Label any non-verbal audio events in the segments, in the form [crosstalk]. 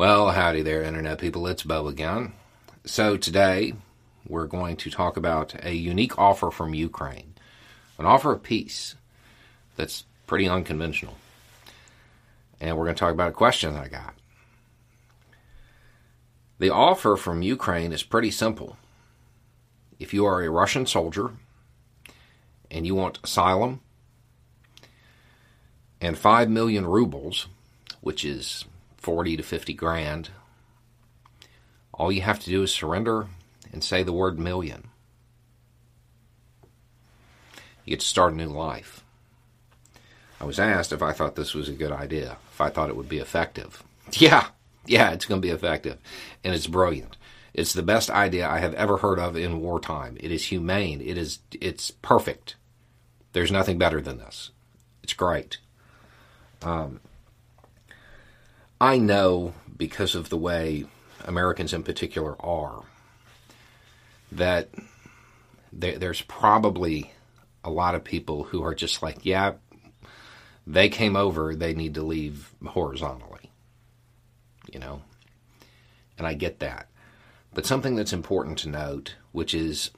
Well, howdy there, Internet people. It's Beau again. So today we're going to talk about a unique offer from Ukraine, an offer of peace that's pretty unconventional. And we're going to talk about a question that I got. The offer from Ukraine is pretty simple. If you are a Russian soldier and you want asylum and 5 million rubles, which is 40 to 50 grand, all you have to do is surrender and say the word million. You get to start a new life. I was asked if I thought this was a good idea, if I thought it would be effective. [laughs] Yeah, yeah, it's going to be effective. And it's brilliant. It's the best idea I have ever heard of in wartime. It is humane. It is it's perfect. There's nothing better than this. It's great. Um, I know because of the way Americans in particular are that there, there's probably a lot of people who are just like, yeah, they came over, they need to leave horizontally, you know, and I get that. But something that's important to note, which is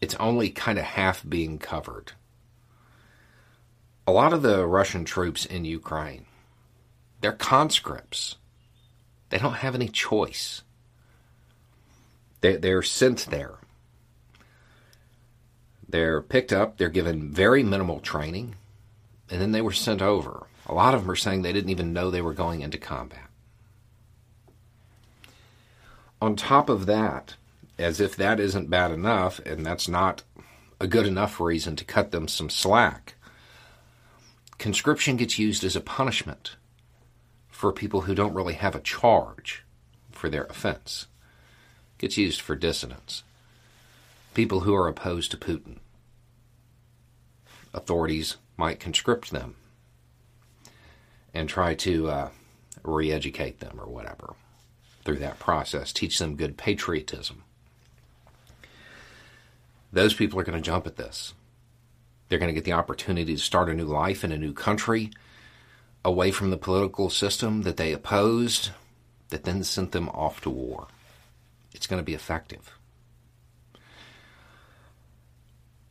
it's only kind of half being covered. A lot of the Russian troops in Ukraine, they're conscripts. They don't have any choice. They, they're sent there. They're picked up, they're given very minimal training, and then they were sent over. A lot of them are saying they didn't even know they were going into combat. On top of that, as if that isn't bad enough, and that's not a good enough reason to cut them some slack, conscription gets used as a punishment for people who don't really have a charge for their offense. Gets used for dissidents, people who are opposed to Putin. Authorities might conscript them and try to uh, re educate them or whatever through that process, teach them good patriotism. Those people are going to jump at this. They're going to get the opportunity to start a new life in a new country, away from the political system that they opposed, that then sent them off to war. It's going to be effective.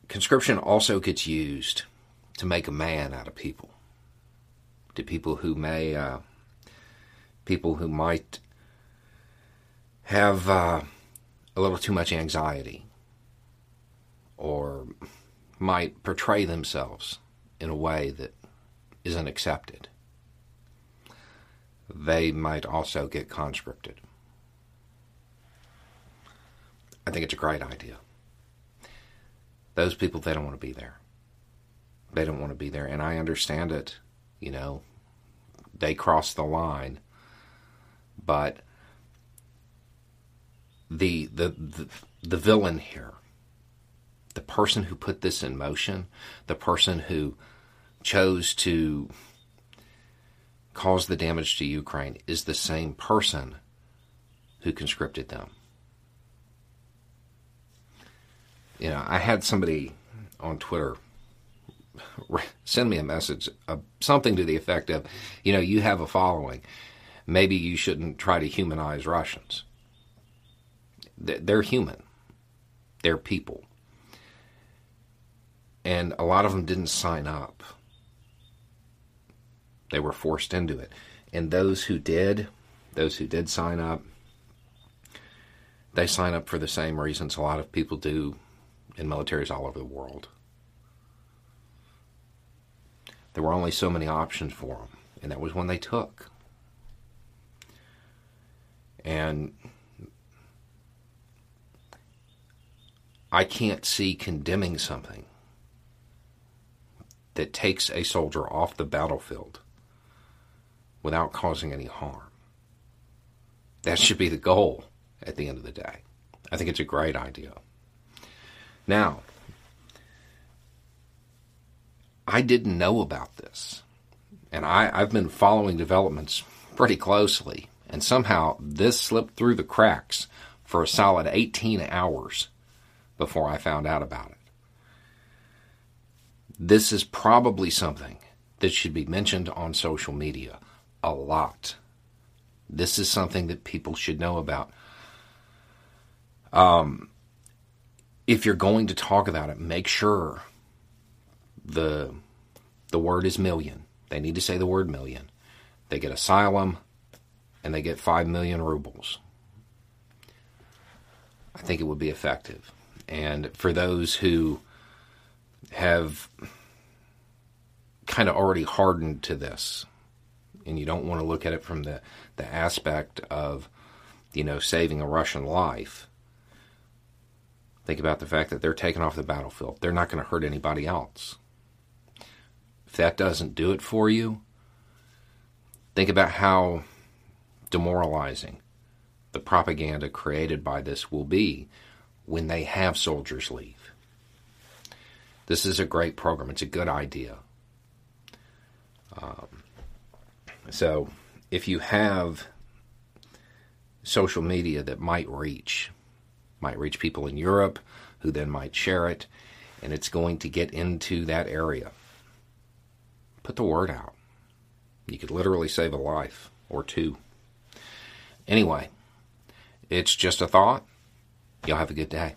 Conscription also gets used to make a man out of people, to people who may, uh, people who might have uh, a little too much anxiety or might portray themselves in a way that isn't accepted. They might also get conscripted. I think it's a great idea. Those people, they don't want to be there. They don't want to be there. And I understand it. You know, they cross the line. But the, the the the villain here, the person who put this in motion, the person who chose to cause the damage to Ukraine is the same person who conscripted them. You know, I had somebody on Twitter [laughs] send me a message, uh, something to the effect of, you know, you have a following. Maybe you shouldn't try to humanize Russians they're human. They're people. And a lot of them didn't sign up. They were forced into it. And those who did, those who did sign up, they sign up for the same reasons a lot of people do in militaries all over the world. There were only so many options for them, and that was one they took. And I can't see condemning something that takes a soldier off the battlefield without causing any harm. That should be the goal at the end of the day. I think it's a great idea. Now, I didn't know about this, and I, I've been following developments pretty closely, and somehow this slipped through the cracks for a solid 18 hours before I found out about it. This is probably something that should be mentioned on social media a lot. This is something that people should know about. Um, if you're going to talk about it, make sure the the word is million. They need to say the word million. They get asylum and they get 5 million rubles. I think it would be effective. And for those who have kind of already hardened to this, and you don't want to look at it from the, the aspect of, you know, saving a Russian life, think about the fact that they're taken off the battlefield. They're not going to hurt anybody else. If that doesn't do it for you, think about how demoralizing the propaganda created by this will be when they have soldiers leave. This is a great program. It's a good idea. Um, so, if you have social media that might reach, might reach people in Europe who then might share it, and it's going to get into that area, put the word out. You could literally save a life or two. Anyway, it's just a thought. Y'all have a good day.